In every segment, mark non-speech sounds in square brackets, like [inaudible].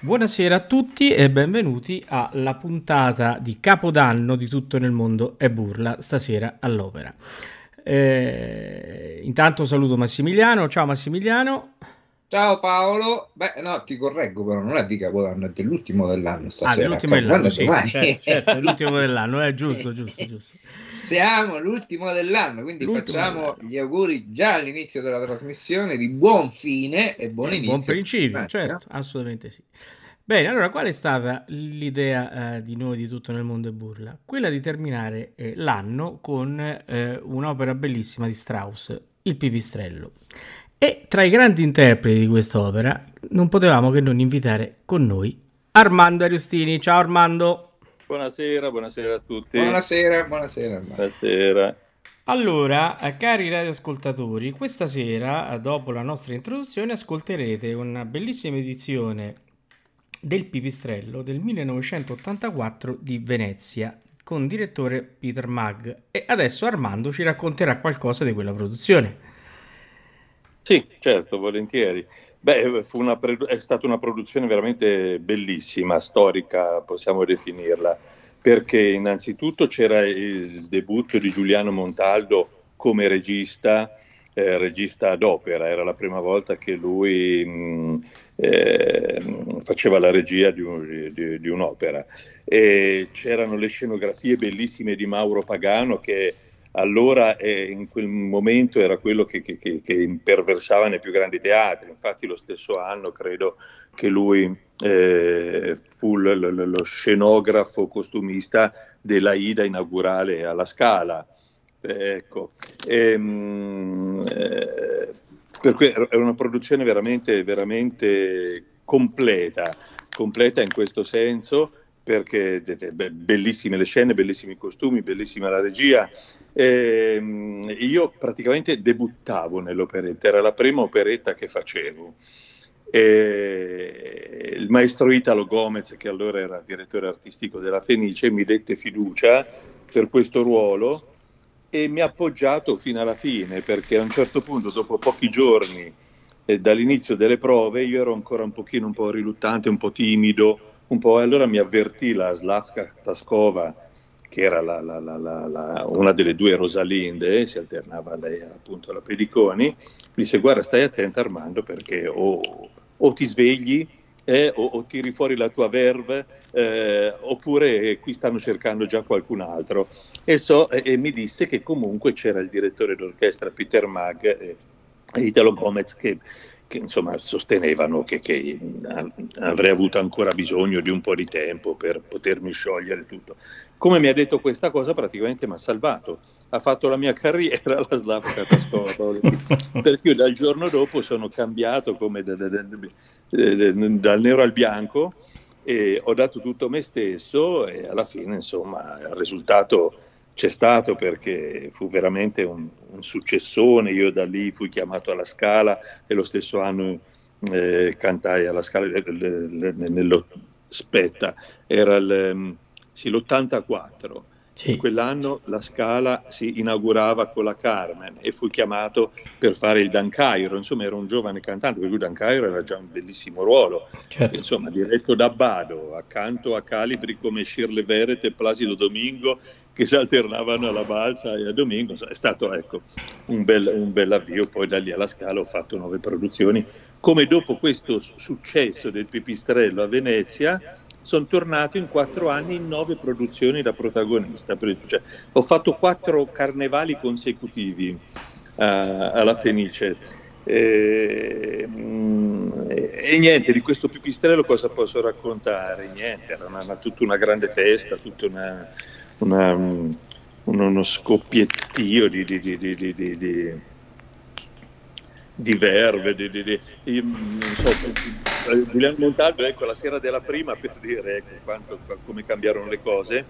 Buonasera a tutti e benvenuti alla puntata di Capodanno di Tutto nel mondo è burla stasera all'opera. Eh, intanto saluto Massimiliano, ciao Massimiliano. Ciao Paolo, beh no ti correggo però non è di Capodanno, è dell'ultimo dell'anno Ah, stasera. l'ultimo Capodanno dell'anno, è sì, certo, certo, è l'ultimo dell'anno, è giusto, giusto, giusto. Siamo l'ultimo dell'anno, quindi L'ultimo facciamo dell'anno. gli auguri già all'inizio della trasmissione di buon fine e buon Eh, inizio. Buon principio, Eh, certo, assolutamente sì. Bene, allora qual è stata l'idea eh, di noi di Tutto nel mondo è burla? Quella di terminare eh, l'anno con eh, un'opera bellissima di Strauss, Il Pipistrello. E tra i grandi interpreti di quest'opera non potevamo che non invitare con noi Armando Ariostini. Ciao Armando! Buonasera, buonasera a tutti. Buonasera, buonasera. Buonasera. Allora, eh, cari radioascoltatori, questa sera, eh, dopo la nostra introduzione, ascolterete una bellissima edizione del Pipistrello del 1984 di Venezia con direttore Peter Mag e adesso Armando ci racconterà qualcosa di quella produzione. Sì, certo, volentieri. Beh, pre- è stata una produzione veramente bellissima, storica, possiamo definirla, perché innanzitutto c'era il debutto di Giuliano Montaldo come regista, eh, regista d'opera, era la prima volta che lui mh, eh, faceva la regia di, un- di- di un'opera. E c'erano le scenografie bellissime di Mauro Pagano che allora eh, in quel momento era quello che, che- che- che imperversava nei più grandi teatri. Infatti lo stesso anno credo che lui eh, fu l- l- lo scenografo costumista della Ida inaugurale alla Scala. Eh, Ecco, Ehm, eh, per cui era una produzione veramente, veramente completa, completa in questo senso perché de- de- be- bellissime le scene, bellissimi i costumi, bellissima la regia. Ehm, io praticamente debuttavo nell'operetta, era la prima operetta che facevo. E il maestro Italo Gomez, che allora era direttore artistico della Fenice, mi dette fiducia per questo ruolo e mi ha appoggiato fino alla fine, perché a un certo punto, dopo pochi giorni eh, dall'inizio delle prove, io ero ancora un pochino un po' riluttante, un po' timido, un po', allora mi avvertì la Slavka Taskova, che era la- la- la- una delle due Rosalinde, si alternava lei appunto alla Pediconi, mi disse guarda stai attenta Armando perché o, o ti svegli eh, o, o tiri fuori la tua verve eh, oppure eh, qui stanno cercando già qualcun altro. E, so, e, e mi disse che comunque c'era il direttore d'orchestra Peter Mag e, e Italo Gomez che, che, insomma sostenevano che, che, eh, avrei avuto ancora bisogno di un po' di tempo per potermi sciogliere tutto. Come mi ha detto questa cosa praticamente mi ha salvato, ha fatto la mia carriera la Slavka Taskova, perché io dal giorno dopo sono cambiato come da- da- da- dal nero al bianco e ho dato tutto me stesso e alla fine insomma il risultato c'è stato perché fu veramente un, un successone, io da lì fui chiamato alla Scala e lo stesso anno eh, cantai alla Scala eh, nello, aspetta, era il, mm, sì, l'84 Sì. in quell'anno la Scala si inaugurava con la Carmen e fui chiamato per fare il Dan Cairo, insomma ero un giovane cantante, per cui Dan Cairo era già un bellissimo ruolo, Certo. insomma diretto da Bado, accanto a calibri come Shirley Verret e Placido Domingo che si alternavano alla balsa e a Domingo, è stato ecco, un, bel, un bel avvio, poi da lì alla Scala ho fatto nove produzioni, come dopo questo successo del Pipistrello a Venezia sono tornato in quattro anni in nove produzioni da protagonista. Cioè, ho fatto quattro carnevali consecutivi eh, alla Fenice. E, mm, e niente, di questo pipistrello cosa posso raccontare? Niente, era una- una- tutta una grande festa, tutta una, una, mm, uno, scoppiettio di, di- di- di- verve, io, non so, Giuliano Montaldo, ecco, la sera della prima per dire ecco, quanto, come cambiarono le cose,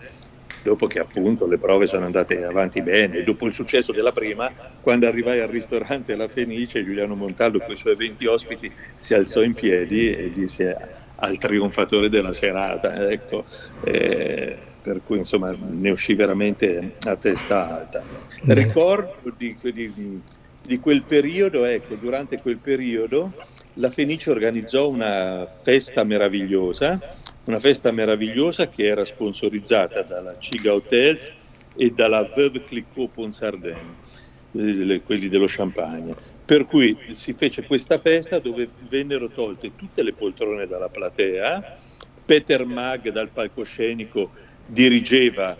dopo che appunto le prove sono andate avanti bene, dopo il successo della prima, quando arrivai al ristorante La Fenice, Giuliano Montaldo con i suoi 20 ospiti si alzò in piedi e disse al trionfatore della serata, ecco, eh, per cui insomma ne uscì veramente a testa alta. Ricordo di, di, di quel periodo, ecco, durante quel periodo la Fenice organizzò una festa meravigliosa, una festa meravigliosa che era sponsorizzata dalla Ciga Hotels e dalla Veuve Clicquot Ponsardin, eh, quelli dello Champagne. Per cui si fece questa festa dove vennero tolte tutte le poltrone dalla platea, Peter Mag dal palcoscenico dirigeva,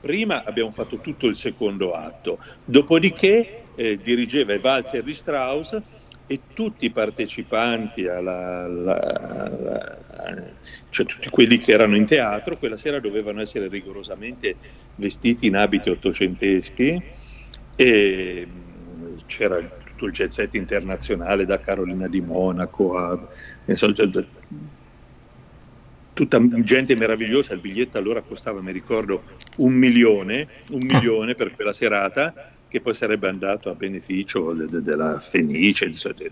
prima abbiamo fatto tutto il secondo atto, dopodiché eh, dirigeva i valzer di Strauss e tutti i partecipanti, alla, alla, alla, cioè tutti quelli che erano in teatro, quella sera dovevano essere rigorosamente vestiti in abiti ottocenteschi e c'era tutto il jet set internazionale da Carolina di Monaco a insomma, tutta gente meravigliosa, il biglietto allora costava, mi ricordo, un milione, un milione per quella serata che poi sarebbe andato a beneficio de, de, della Fenice, de,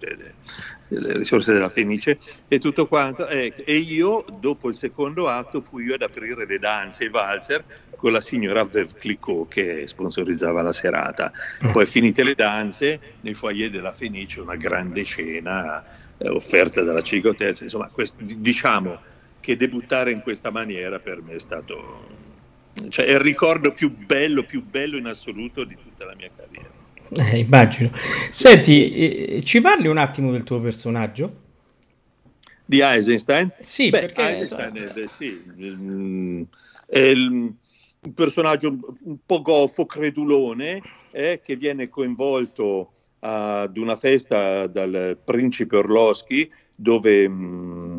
delle risorse della Fenice e tutto quanto. Eh, e io, dopo il secondo atto, fui io ad aprire le danze, i valzer, con la signora Veuve Clicquot che sponsorizzava la serata. Mm. Poi finite le danze, nel foyer della Fenice una grande cena eh, offerta dalla Cigotez, insomma, questo, diciamo che debuttare in questa maniera per me è stato cioè, è il ricordo più bello, più bello in assoluto di tutta la mia carriera. Eh, immagino. Senti, eh, ci parli un attimo del tuo personaggio? Di Eisenstein? Sì, Beh, perché Eisenstein è, è, sì, mm, è il, un personaggio un po' goffo, credulone, eh, che viene coinvolto ad una festa dal principe Orlowski dove mh, mm,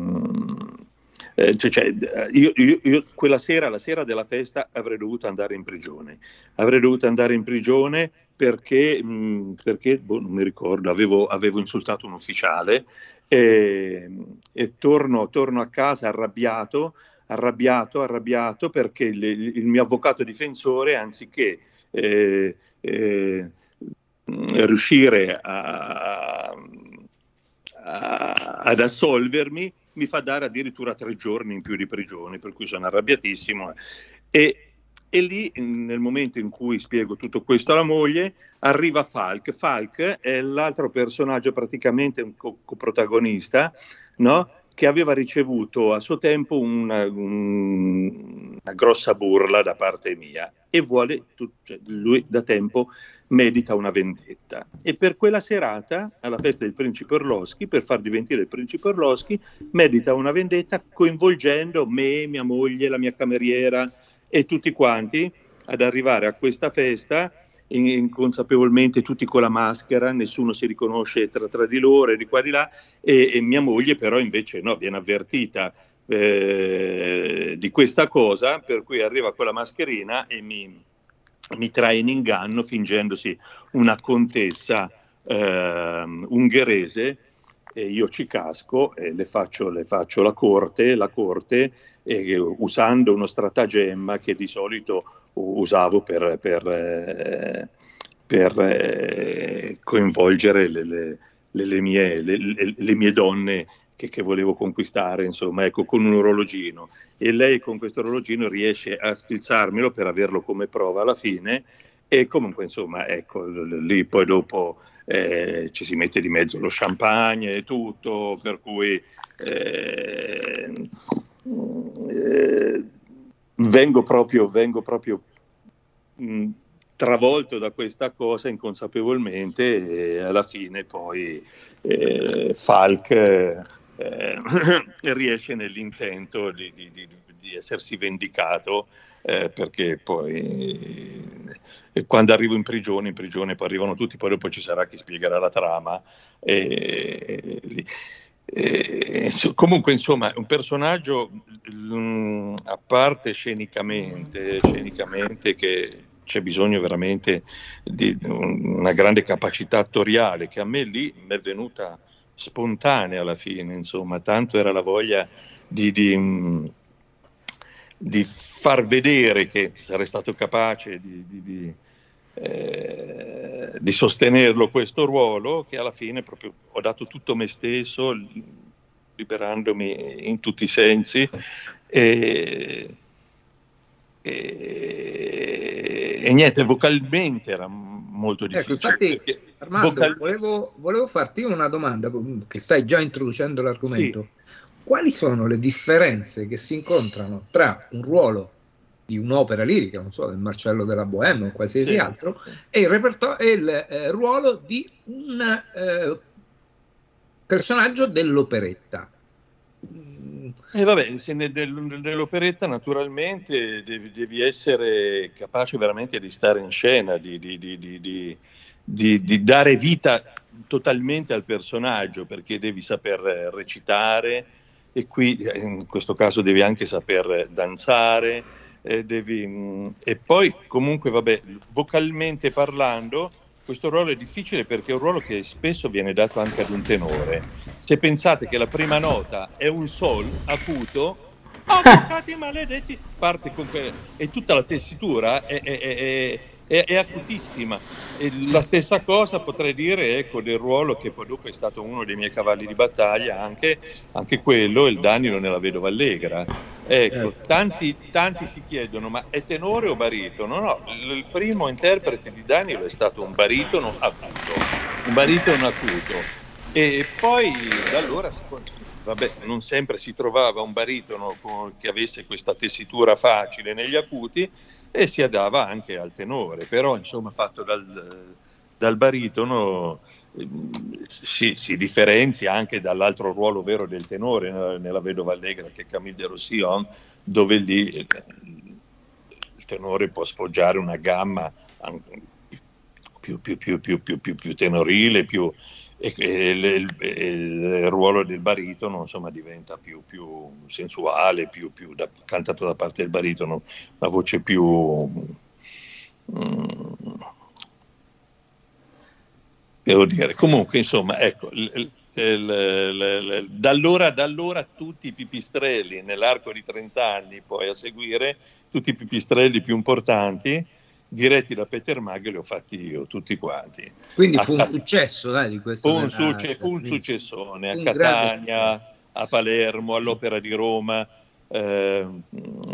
eh, cioè, cioè, io, io, io, quella sera, la sera della festa, avrei dovuto andare in prigione. Avrei dovuto andare in prigione perché, mh, mm, perché boh, non mi ricordo, avevo, avevo insultato un ufficiale e, e torno, torno, a casa arrabbiato, arrabbiato, arrabbiato perché il, il mio avvocato difensore, anziché eh, eh, riuscire a, a, ad assolvermi, mi fa dare addirittura tre giorni in più di prigione, per cui sono arrabbiatissimo. E, e lì, nel momento in cui spiego tutto questo alla moglie, arriva Falk. Falk è l'altro personaggio, praticamente un coprotagonista, no? Che aveva ricevuto a suo tempo una, un, una grossa burla da parte mia e vuole, cioè lui da tempo medita una vendetta. E per quella serata, alla festa del principe Orloschi, per far diventare il principe Orloschi, medita una vendetta coinvolgendo me, mia moglie, la mia cameriera e tutti quanti ad arrivare a questa festa inconsapevolmente tutti con la maschera, nessuno si riconosce tra, tra di loro e di qua di là, e, e mia moglie però invece no, viene avvertita eh, di questa cosa, per cui arriva con la mascherina e mi, mi trae in inganno fingendosi una contessa eh, ungherese e io ci casco e le faccio, le faccio la corte, la corte eh, usando uno stratagemma che di solito usavo per, per, eh, per eh, coinvolgere le, le, mie, le, mie, donne che, che, volevo conquistare, insomma, ecco, con un orologino. E lei con questo orologino riesce a strizzarmelo per averlo come prova alla fine. E comunque, insomma, ecco, lì poi dopo eh, ci si mette di mezzo lo champagne e tutto, per cui eh, eh, vengo proprio, vengo proprio mh, travolto da questa cosa inconsapevolmente e alla fine poi eh, Falk eh, [coughs] riesce nell'intento di, di, di, di essersi vendicato eh, perché poi eh, quando arrivo in prigione, in prigione poi arrivano tutti, poi dopo ci sarà chi spiegherà la trama. E, e, eh, comunque, insomma, un personaggio mh, mm, a parte scenicamente, scenicamente che c'è bisogno veramente di una grande capacità attoriale che a me lì mi è venuta spontanea alla fine, insomma, tanto era la voglia di, di, di far vedere che sarei stato capace di, di eh, di sostenerlo questo ruolo che alla fine proprio ho dato tutto me stesso liberandomi in tutti i sensi e, e, e niente vocalmente era molto ecco, difficile ecco, infatti Armando vocal... volevo, volevo, farti una domanda che stai già introducendo l'argomento sì. Quali sono le differenze che si incontrano tra un ruolo di un'opera lirica, non so, del Marcello della Bohème o qualsiasi sì, altro, sì. e il, reperto- e il eh, ruolo di un eh, personaggio dell'operetta. E eh vabbè, nell'operetta naturalmente devi, devi, essere capace veramente di stare in scena, di, di, di, di, dare vita totalmente al personaggio, perché devi saper recitare e qui in questo caso devi anche saper danzare eh, devi, mh, mm, e poi comunque vabbè, vocalmente parlando, questo ruolo è difficile perché è un ruolo che spesso viene dato anche ad un tenore. Se pensate che la prima nota è un sol acuto, oh, [laughs] maledetti, parte con que- e tutta la tessitura è, è, è, è, è acutissima. E la stessa cosa potrei dire ecco, del ruolo che poi dopo è stato uno dei miei cavalli di battaglia, anche, anche quello, il Danilo nella Vedova Allegra. Ecco, certo. tanti, tanti, si chiedono, ma è tenore o baritono? No, il primo interprete di Danilo è stato un baritono acuto, un baritono acuto. E poi da allora vabbè, non sempre si trovava un baritono che avesse questa tessitura facile negli acuti, e si andava anche al tenore, però insomma fatto dal, dal baritono ehm, si, si, differenzia anche dall'altro ruolo vero del tenore nella, Vedova Allegra che è Camille de Rossillon, dove lì eh, il tenore può sfoggiare una gamma più, più, più, più tenorile, più, e, e il, il, ruolo del baritono insomma, diventa più, più sensuale, più, più da, cantato da parte del baritono, una voce più... Mm, devo dire, comunque insomma, ecco, il, dall'ora, dall'ora tutti i pipistrelli nell'arco di 30 anni poi a seguire, tutti i pipistrelli più importanti, diretti da Peter Mag li ho fatti io, tutti quanti. Quindi fu un successo dai, di questo. Fu un, succe- fu un successone a Catania, a Palermo, all'Opera di Roma. Eh,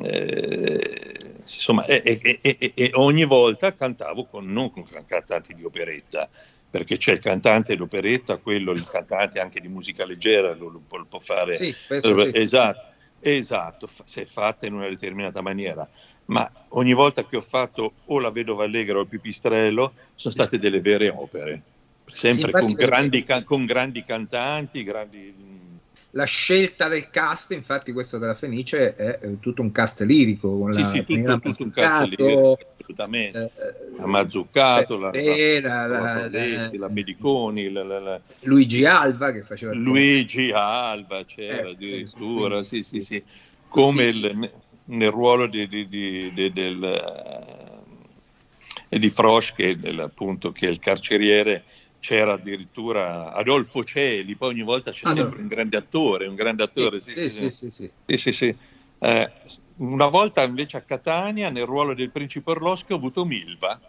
eh, insomma, e, e, e, ogni volta cantavo con, non con cantanti di operetta, perché c'è il cantante d'operetta, quello il cantante anche di musica leggera, lo, lo, lo può fare. Sì, esatto, esatto, se è fatta in una determinata maniera. Ma ogni volta che ho fatto o la Vedova Allegra o il Pipistrello sono state delle vere opere, sempre sì, con, grandi, con, grandi, cantanti, grandi... La scelta del cast, infatti questo della Fenice è, è tutto un cast lirico. Con sì, la sì, tutto, tutto un cast lirico, assolutamente. Eh, la Mazzuccato, la, la, la, la, Mediconi, Luigi Alva che faceva... Luigi Alva c'era eh, addirittura, sì, sì, sì, come nel ruolo di, di, di, di del, uh, di Frosch, che, del, appunto, che è il carceriere, c'era addirittura Adolfo Celi, poi ogni volta c'è sempre un grande attore, un grande attore. Sì, sì, sì. sì, eh, una volta invece a Catania, nel ruolo del principe Orloschi, ho avuto Milva.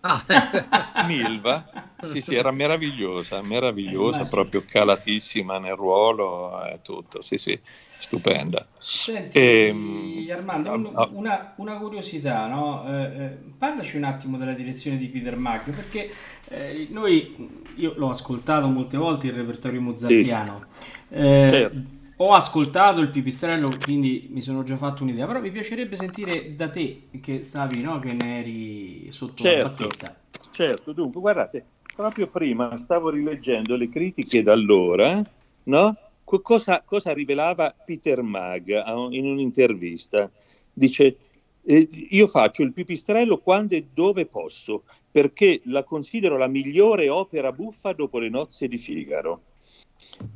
Ah. [laughs] Milva, sì, sì, era meravigliosa, meravigliosa, proprio calatissima nel ruolo, e tutto, sì, sì stupenda. Senti, e, ehm, Armando, un, ah, una, una, curiosità, no? eh, eh, parlaci un attimo della direzione di Peter Mag, perché eh, noi, io l'ho ascoltato molte volte il repertorio mozartiano, sì. Eh, certo. Ho ascoltato il pipistrello, quindi mi sono già fatto un'idea, però mi piacerebbe sentire da te che stavi, no? che ne eri sotto certo, la bacchetta. Certo, dunque, guardate, proprio prima stavo rileggendo le critiche d'allora, no? cosa, cosa rivelava Peter Mag in un'intervista? Dice, eh, io faccio il pipistrello quando e dove posso, perché la considero la migliore opera buffa dopo le nozze di Figaro.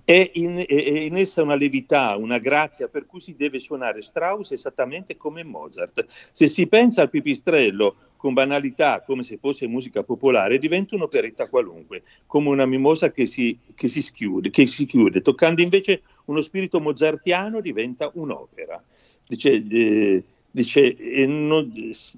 È in, è in, essa una levità, una grazia per cui si deve suonare Strauss esattamente come Mozart. Se si pensa al pipistrello con banalità, come se fosse musica popolare, diventa un'operetta qualunque, come una mimosa che si, che si, schiude, che si chiude. Toccando invece uno spirito mozartiano diventa un'opera. Dice, eh, dice e, non,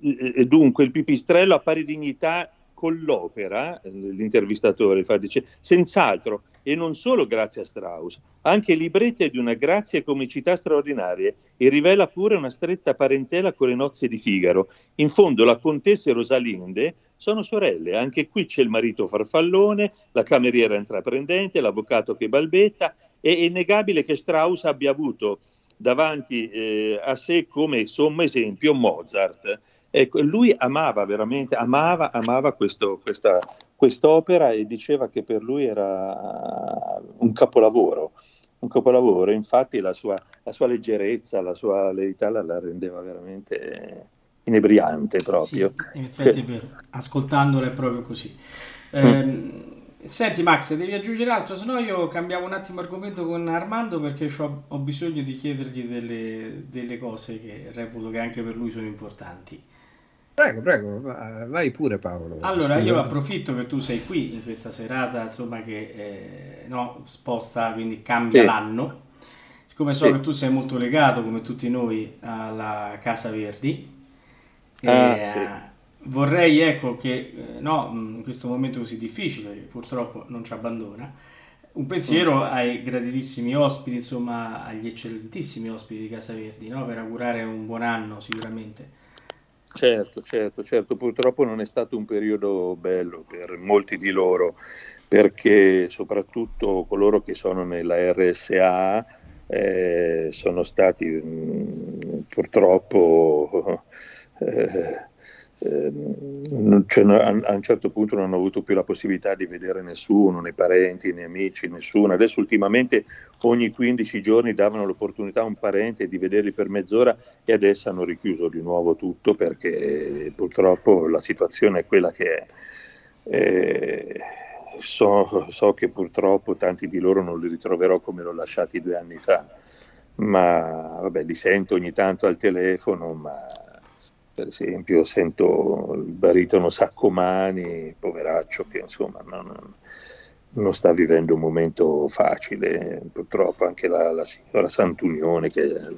e dunque il pipistrello a pari dignità con l'opera, l'intervistatore fa, dice, senz'altro, e non solo grazie a Strauss, anche librette di una grazia e comicità straordinarie e rivela pure una stretta parentela con le nozze di Figaro. In fondo la contessa e Rosalinde sono sorelle, anche qui c'è il marito farfallone, la cameriera intraprendente, l'avvocato che balbetta, è innegabile che Strauss abbia avuto davanti eh, a sé come sommo esempio Mozart Ecco, lui amava veramente, amava, amava questo, questa, quest'opera e diceva che per lui era un capolavoro, un capolavoro. Infatti la sua, la sua leggerezza, la sua lerità la, la rendeva veramente inebriante proprio. Sì, in effetti sì. ascoltandola è proprio così. Mm. Eh, senti Max, devi aggiungere altro, se no io cambiamo un attimo argomento con Armando perché ho, ho bisogno di chiedergli delle, delle cose che reputo che anche per lui sono importanti. Prego, prego, vai pure Paolo. Allora, io approfitto che tu sei qui in questa serata, insomma, che eh, no, sposta, quindi cambia sì. l'anno. Siccome so sì. che tu sei molto legato, come tutti noi, alla Casa Verdi, ah, eh, sì. vorrei, ecco, che eh, no, in questo momento così difficile, che purtroppo non ci abbandona, un pensiero mm. ai graditissimi ospiti, insomma, agli eccellentissimi ospiti di Casa Verdi, no? per augurare un buon anno sicuramente Certo, certo, certo, purtroppo non è stato un periodo bello per molti di loro, perché soprattutto coloro che sono nella RSA eh, sono stati mh, mm, purtroppo [laughs] eh, cioè, a, un certo punto non hanno avuto più la possibilità di vedere nessuno, né parenti né amici, nessuno. Adesso ultimamente ogni 15 giorni davano l'opportunità a un parente di vederli per mezz'ora e adesso hanno richiuso di nuovo tutto perché purtroppo la situazione è quella che è. Eh, so, so che purtroppo tanti di loro non li ritroverò come l'ho lasciati due anni fa, ma vabbè, li sento ogni tanto al telefono, ma per esempio sento il baritono Saccomani, poveraccio, che insomma non, non, sta vivendo un momento facile, purtroppo anche la, la signora Santunione, che è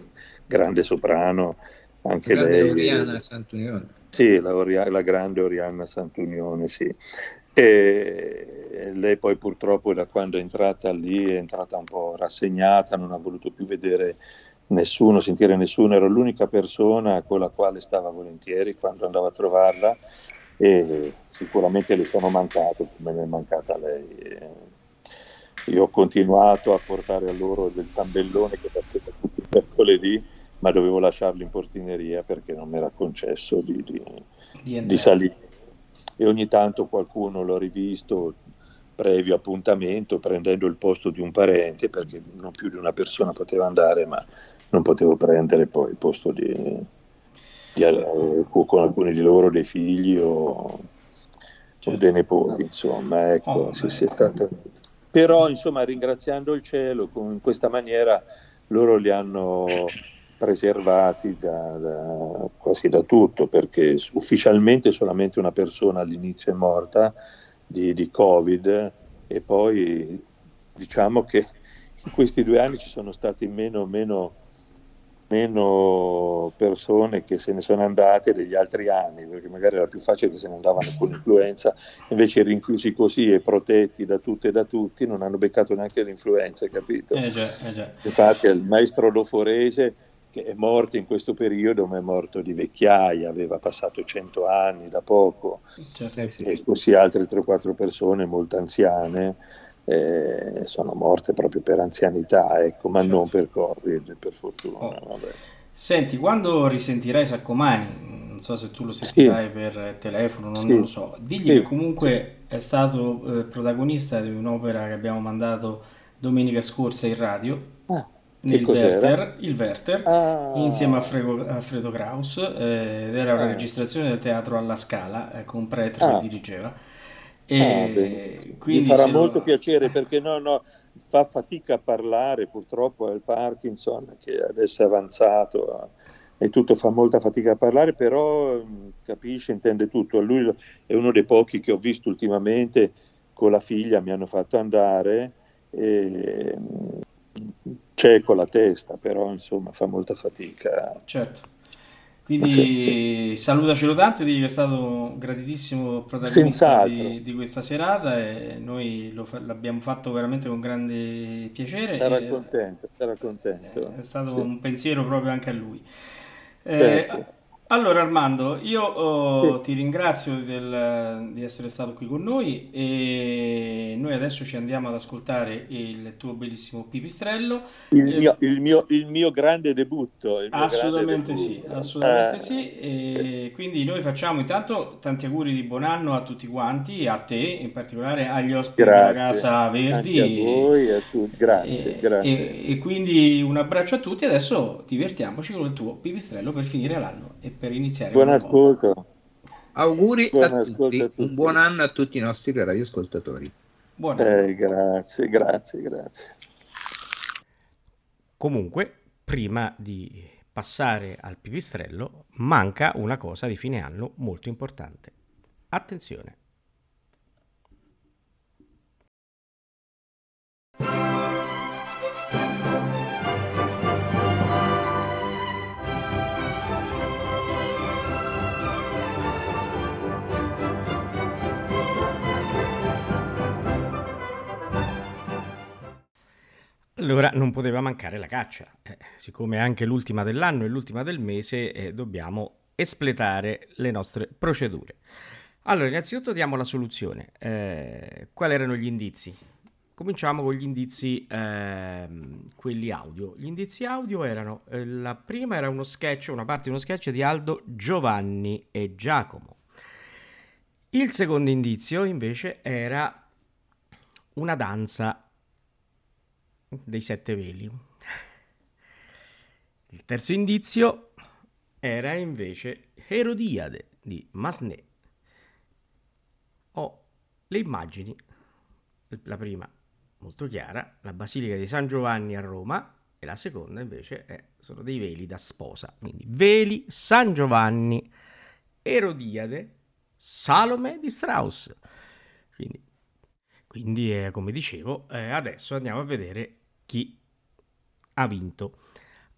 grande soprano, anche grande lei... Oriana Santunione. Sì, la, la grande Oriana Santunione, sì. E lei poi purtroppo da quando è entrata lì è entrata un po' rassegnata, non ha voluto più vedere nessuno, sentire nessuno, ero l'unica persona con la quale stava volentieri quando andavo a trovarla e sicuramente le sono mancato come mi è mancata lei. Io ho continuato a portare a loro del tambellone che faceva tutti i mercoledì, ma dovevo lasciarlo in portineria perché non mi era concesso di, di, di salire. E ogni tanto qualcuno l'ho rivisto previo appuntamento prendendo il posto di un parente perché non più di una persona poteva andare ma non potevo prendere poi il posto di, di, con alcuni di loro dei figli o, certo. o dei nipoti, insomma, ecco, oh, sì, sì, stato... però insomma ringraziando il cielo in questa maniera loro li hanno preservati da, da, quasi da tutto perché ufficialmente solamente una persona all'inizio è morta di, di covid e poi diciamo che in questi due anni ci sono stati meno, meno meno persone che se ne sono andate degli altri anni, perché magari era più facile che se ne andavano con l'influenza, invece rinchiusi così e protetti da tutte e da tutti non hanno beccato neanche l'influenza, capito? Eh già, eh già. Infatti il maestro Loforese che è morto in questo periodo, ma è morto di vecchiaia, aveva passato 100 anni da poco, certo. e così altre 3-4 persone molto anziane eh, sono morte proprio per anzianità, ecco, ma certo. non per Covid, per fortuna. Oh. Senti, quando risentirai Saccomani, non so se tu lo sentirai sì. per telefono, non, sì. lo so, digli sì. che comunque è stato eh, protagonista di un'opera che abbiamo mandato domenica scorsa in radio. Ah. Nel Werther, il Werther, ah. insieme a, Frego, a Fredo Kraus, eh, ed era una ah. registrazione del teatro alla Scala eh, con Pretre ah. che dirigeva e ah, quindi mi farà molto lo... piacere perché no, no, fa fatica a parlare, purtroppo è il Parkinson che adesso è avanzato e tutto fa molta fatica a parlare, però mm, capisce, intende tutto. Lui è uno dei pochi che ho visto ultimamente con la figlia, mi hanno fatto andare, e, mm, c'è con la testa, però insomma fa molta fatica. Certo. Quindi sì, sì. salutacelo tanto, digli che è stato un gratitissimo protagonista di, di, questa serata e noi fa- l'abbiamo fatto veramente con grande piacere. Era contento, era contento. È stato sì. un pensiero proprio anche a lui. Eh, certo. Allora Armando, io oh, sì. ti ringrazio del, di essere stato qui con noi e noi adesso ci andiamo ad ascoltare il tuo bellissimo pipistrello. Il, eh, mio, il, mio, il mio, grande debutto. Mio assolutamente grande debutto. sì, assolutamente eh. sì. E quindi noi facciamo intanto tanti auguri di buon anno a tutti quanti, a te in particolare, agli ospiti grazie. della Casa Verdi. Anche a voi e a tutti. Grazie, e, grazie. E, e, quindi un abbraccio a tutti. Adesso divertiamoci con il tuo pipistrello per finire l'anno e per iniziare. Buon ascolto. Auguri buon a, tutti. a, tutti. Un buon anno a tutti i nostri radioascoltatori. Buon anno. Eh, grazie, grazie, grazie. Comunque, prima di passare al pipistrello, manca una cosa di fine anno molto importante. Attenzione. Allora non poteva mancare la caccia. Eh, siccome è anche l'ultima dell'anno e l'ultima del mese, eh, dobbiamo espletare le nostre procedure. Allora, innanzitutto diamo la soluzione. Eh, quali erano gli indizi? Cominciamo con gli indizi, ehm, quelli audio. Gli indizi audio erano, eh, la prima era uno sketch, una parte di uno sketch di Aldo, Giovanni e Giacomo. Il secondo indizio invece era una danza dei sette veli. Il terzo indizio era invece Erodiade di Masné. Ho le immagini, la prima molto chiara, la Basilica di San Giovanni a Roma e la seconda invece è, sono dei veli da sposa. Quindi veli San Giovanni, Erodiade, Salome di Strauss. Quindi, quindi eh, come dicevo, eh, adesso andiamo a vedere chi ha vinto.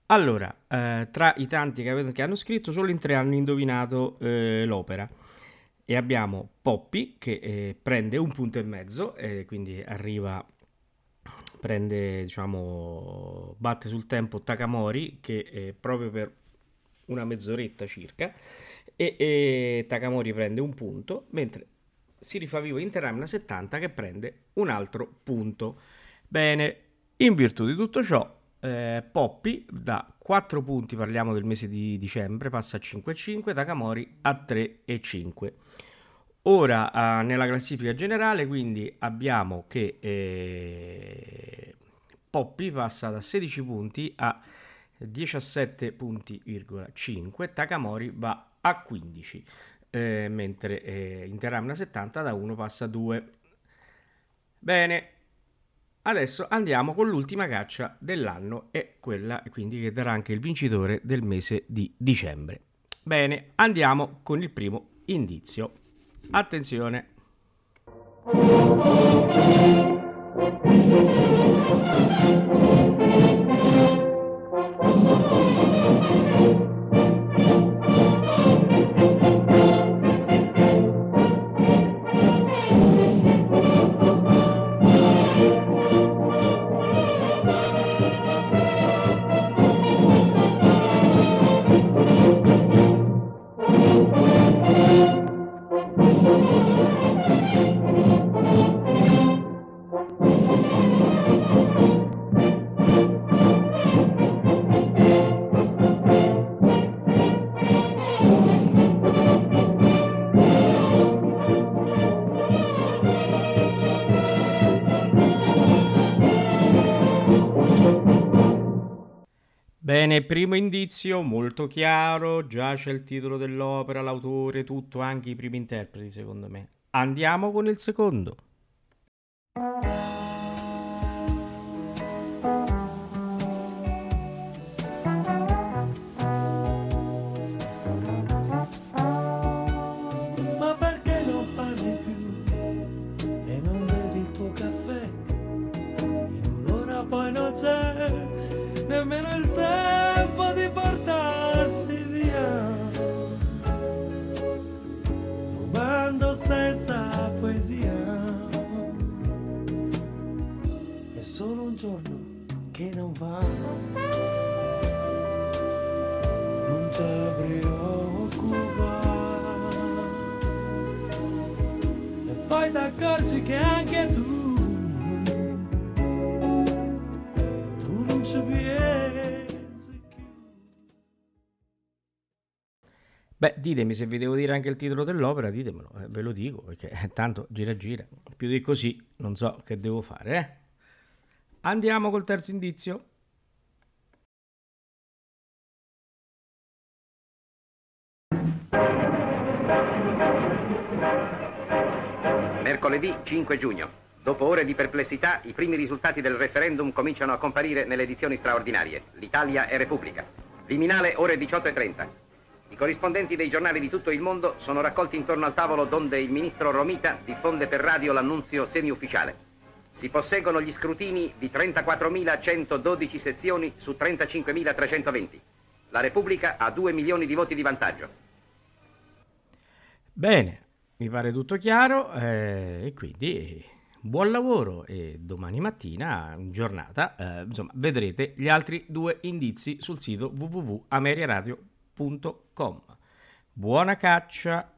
Allora, eh, tra i tanti che, hanno scritto, solo in tre hanno indovinato eh, l'opera. E abbiamo Poppy che eh, prende un punto e mezzo, quindi arriva, prende, diciamo, batte sul tempo Takamori che proprio per una mezz'oretta circa, e, e Takamori prende un punto, mentre si rifà vivo Interamna 70 che prende un altro punto. Bene, in virtù di tutto ciò, eh, Poppy da 4 punti, parliamo del mese di dicembre, passa a 5,5, Takamori a 3,5. Ora eh, nella classifica generale, quindi abbiamo che eh, Poppy passa da 16 punti a 17 punti,5, Takamori va a 15, eh, mentre eh, Interamna 70 da 1 passa a 2. Bene, Adesso andiamo con l'ultima caccia dell'anno e quella quindi che darà anche il vincitore del mese di dicembre. Bene, andiamo con il primo indizio. Attenzione. Bene, primo indizio molto chiaro, già c'è il titolo dell'opera, l'autore, tutto, anche i primi interpreti secondo me. Andiamo con il secondo. Giorno che non va. Non te preoccupare. E poi ti accorgi che anche tu. Beh, ditemi se vi devo dire anche il titolo dell'opera, ditemelo, eh, ve lo dico perché eh, tanto gira gira. Più di così non so che devo fare, eh. Andiamo col terzo indizio. Mercoledì 5 giugno. Dopo ore di perplessità, i primi risultati del referendum cominciano a comparire nelle edizioni straordinarie. L'Italia è Repubblica. Viminale ore 18.30. I corrispondenti dei giornali di tutto il mondo sono raccolti intorno al tavolo donde il ministro Romita diffonde per radio l'annunzio semiufficiale. Si posseggono gli scrutini di 34.112 sezioni su 35.320. La Repubblica ha 2 milioni di voti di vantaggio. Bene, mi pare tutto chiaro eh, e quindi buon lavoro e domani mattina, in giornata, eh, insomma, vedrete gli altri due indizi sul sito www.ameriaradio.com. Buona caccia!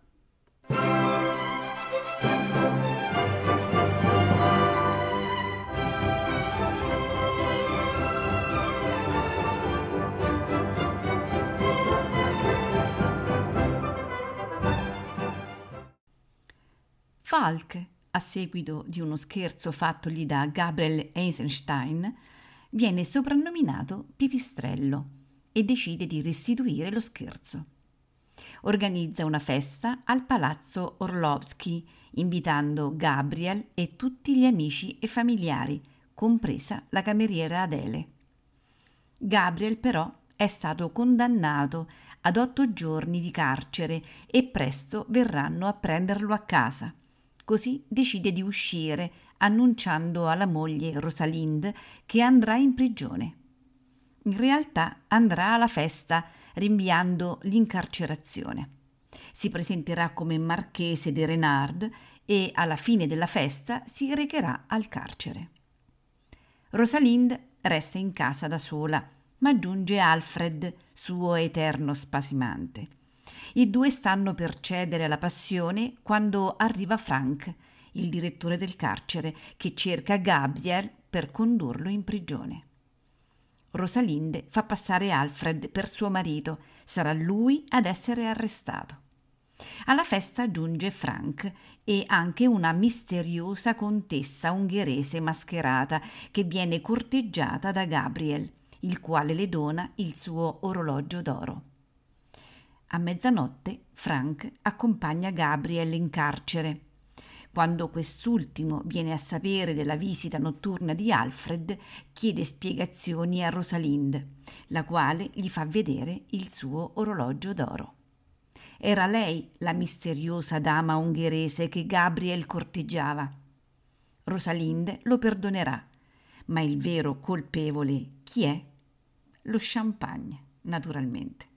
Falk, a seguito di uno scherzo fattogli da Gabriel Eisenstein, viene soprannominato Pipistrello e decide di restituire lo scherzo. Organizza una festa al palazzo Orlovsky, invitando Gabriel e tutti gli amici e familiari, compresa la cameriera Adele. Gabriel però è stato condannato ad otto giorni di carcere e presto verranno a prenderlo a casa. Così decide di uscire, annunciando alla moglie Rosalind che andrà in prigione. In realtà andrà alla festa, rinviando l'incarcerazione. Si presenterà come marchese de Renard e alla fine della festa si recherà al carcere. Rosalind resta in casa da sola, ma giunge Alfred, suo eterno spasimante. I due stanno per cedere alla passione quando arriva Frank, il direttore del carcere, che cerca Gabriel per condurlo in prigione. Rosalinde fa passare Alfred per suo marito, sarà lui ad essere arrestato. Alla festa giunge Frank e anche una misteriosa contessa ungherese mascherata che viene corteggiata da Gabriel, il quale le dona il suo orologio d'oro. A mezzanotte Frank accompagna Gabriel in carcere. Quando quest'ultimo viene a sapere della visita notturna di Alfred, chiede spiegazioni a Rosalind, la quale gli fa vedere il suo orologio d'oro. Era lei la misteriosa dama ungherese che Gabriel corteggiava. Rosalind lo perdonerà, ma il vero colpevole chi è? Lo champagne, naturalmente.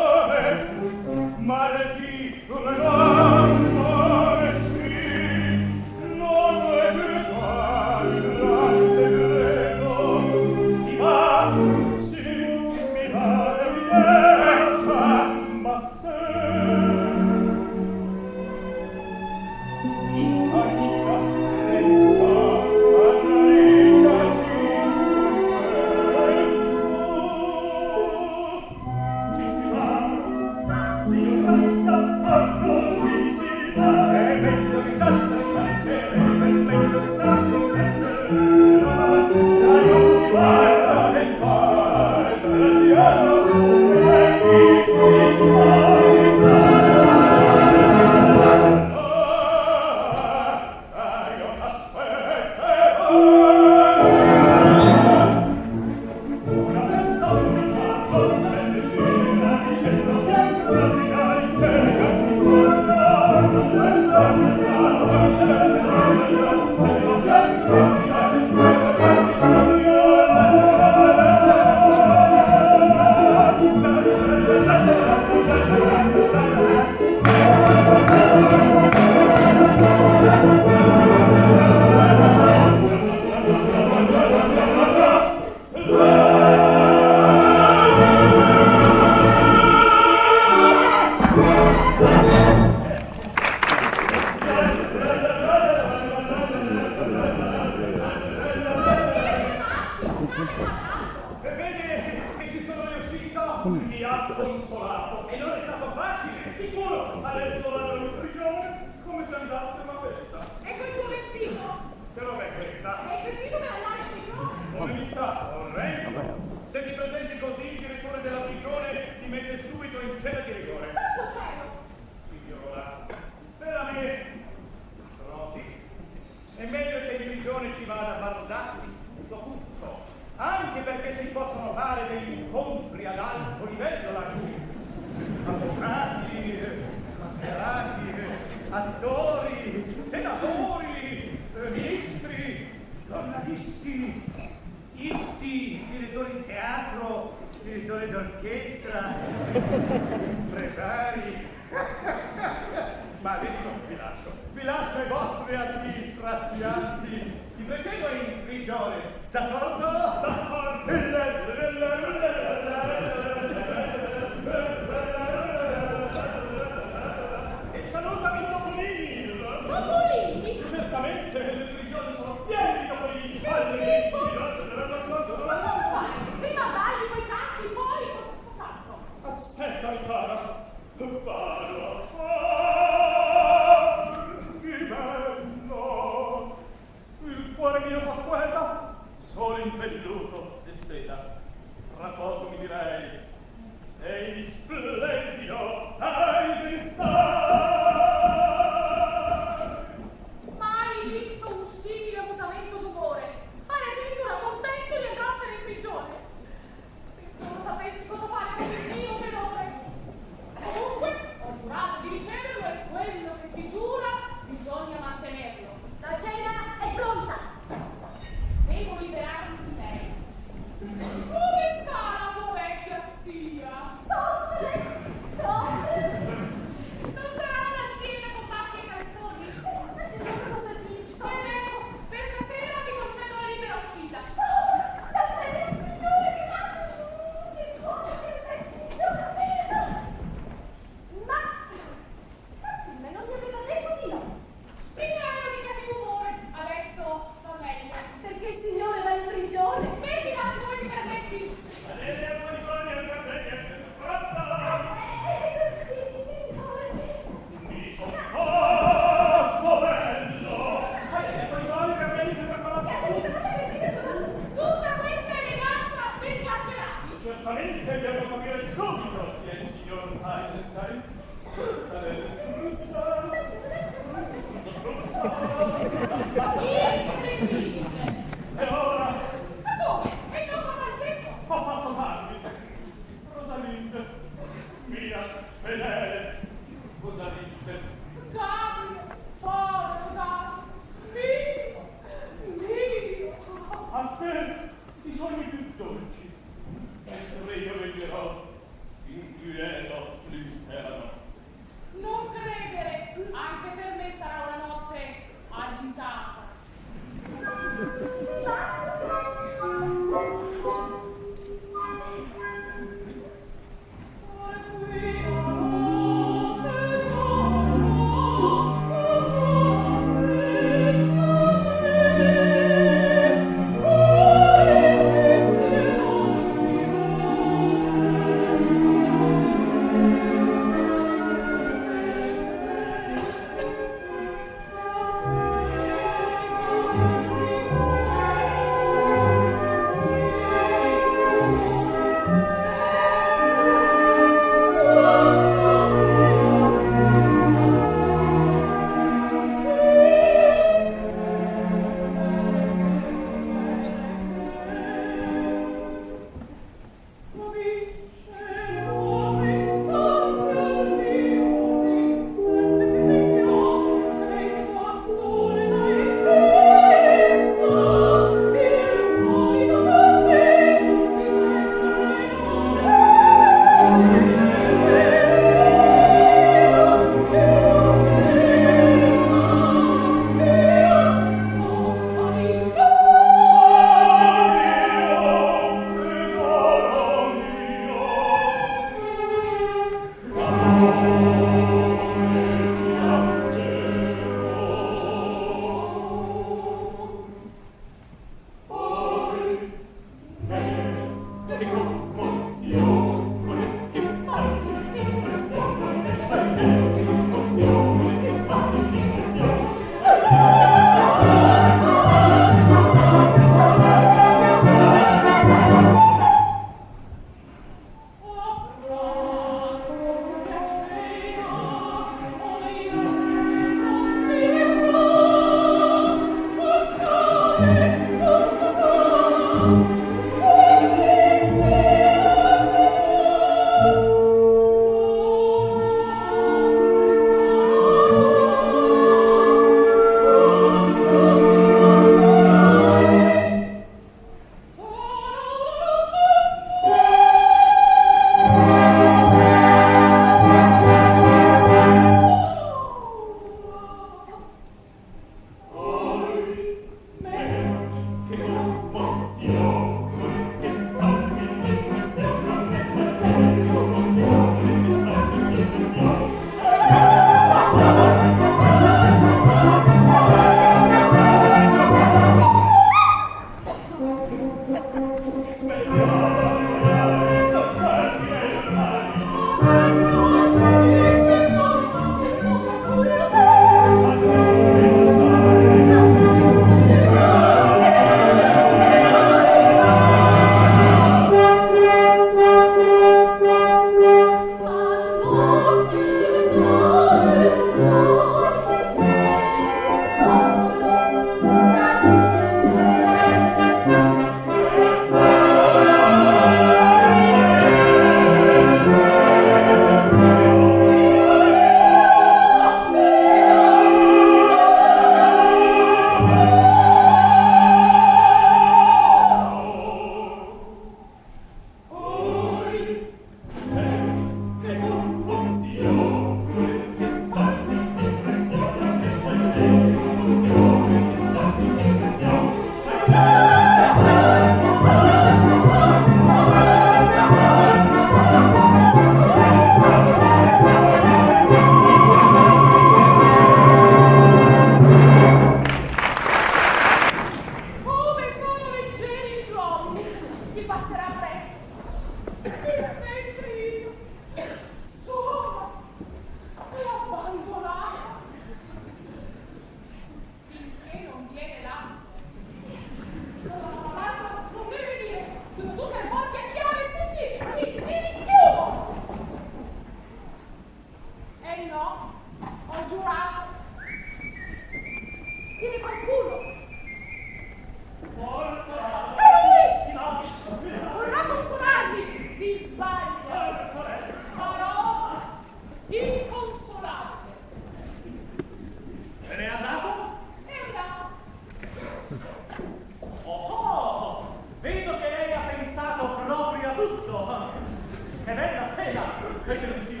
Pick it up.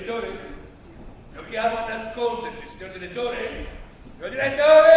Direttore? Giochiamo a nasconderci, signor direttore? Signor direttore!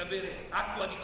avere acqua di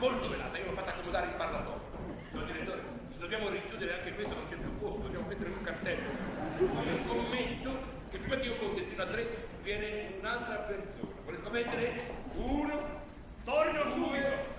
molto velata, io l'ho fatta accomodare in parlatorio. Dico, direttore, se dobbiamo richiudere anche questo non c'è più posto, dobbiamo mettere un cartello. Io scommetto che prima che io conti fino a tre viene un'altra persona. Vuole scommettere? Uno, torno subito!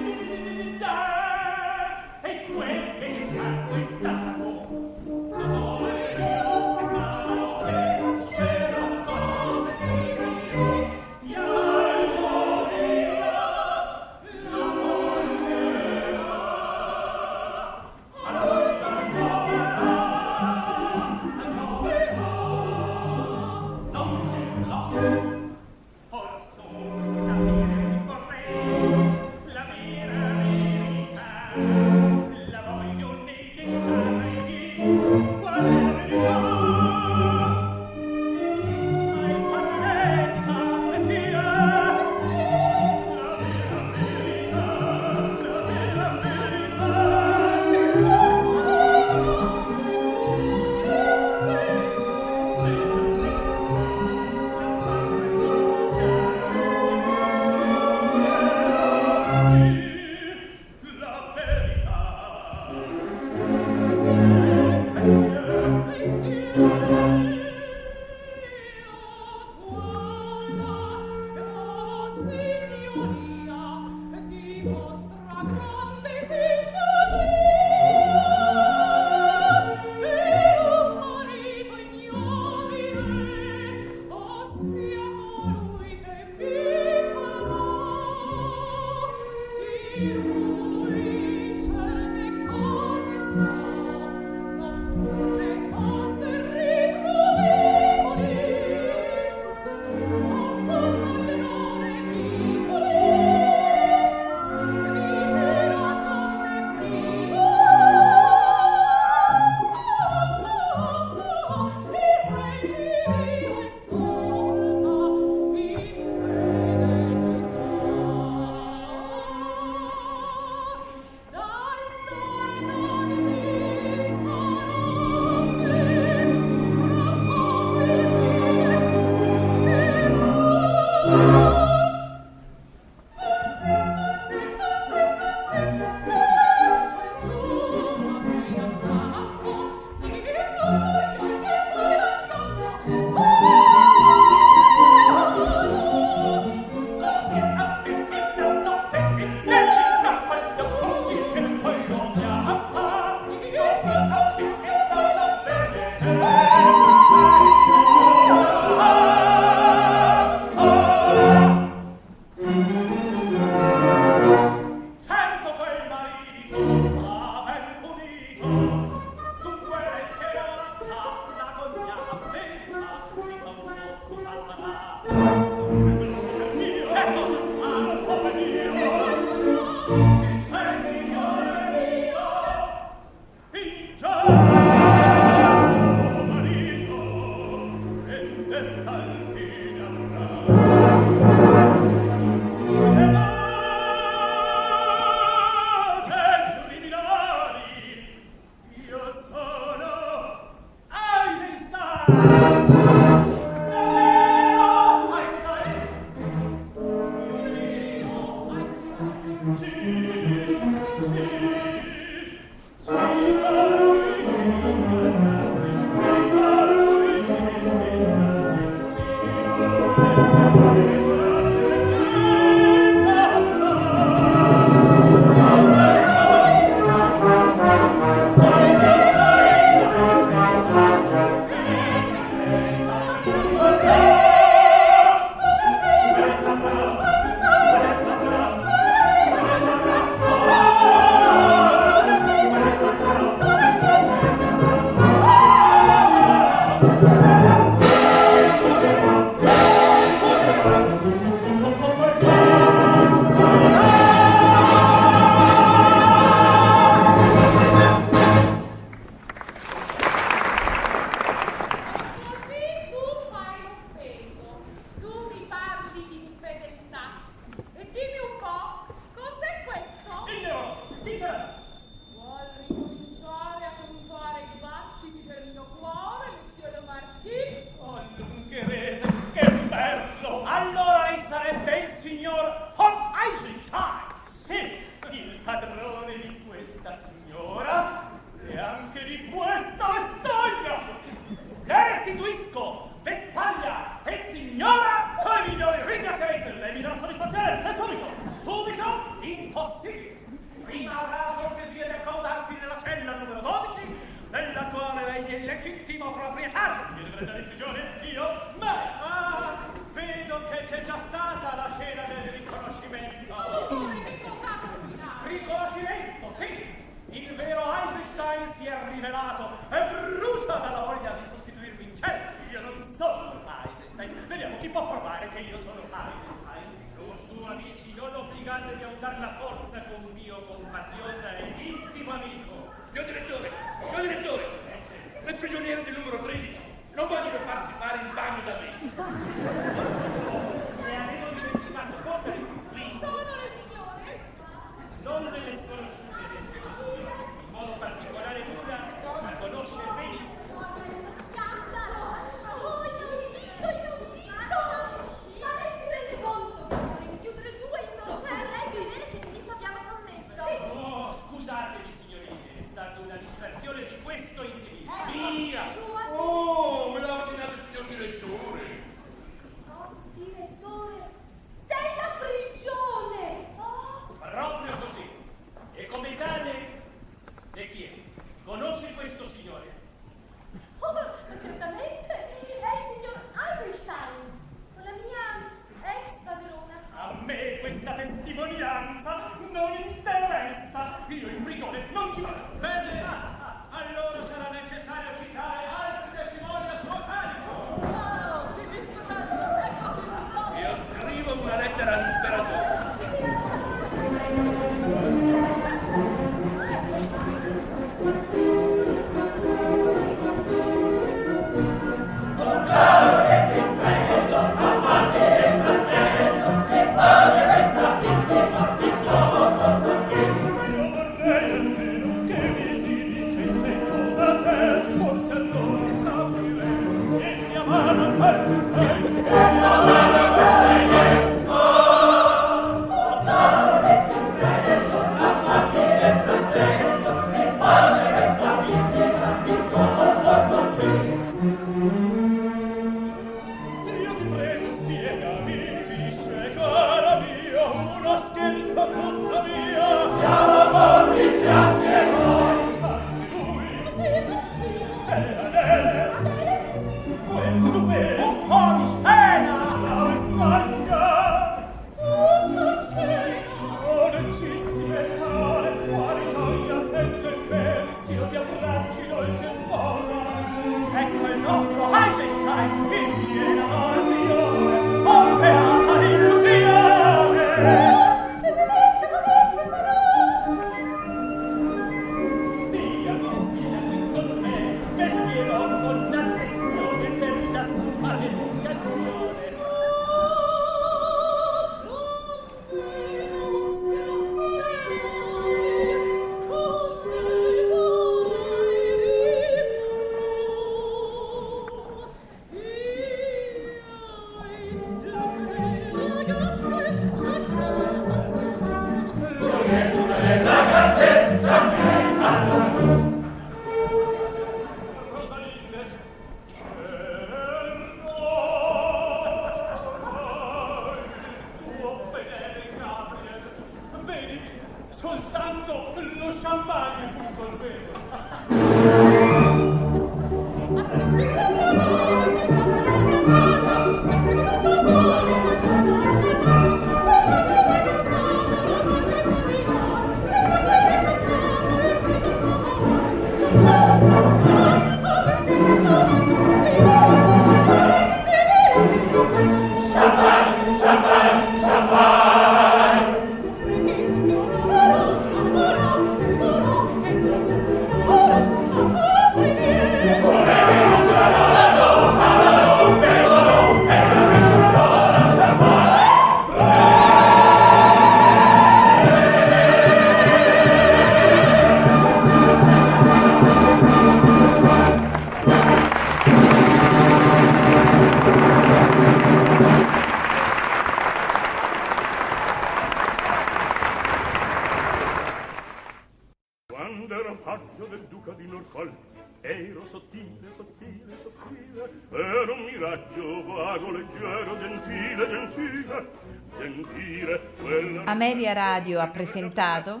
Ameria Radio ha presentato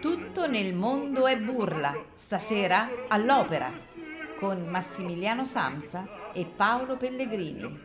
Tutto nel mondo è burla, stasera all'opera, con Massimiliano Samsa e Paolo Pellegrini.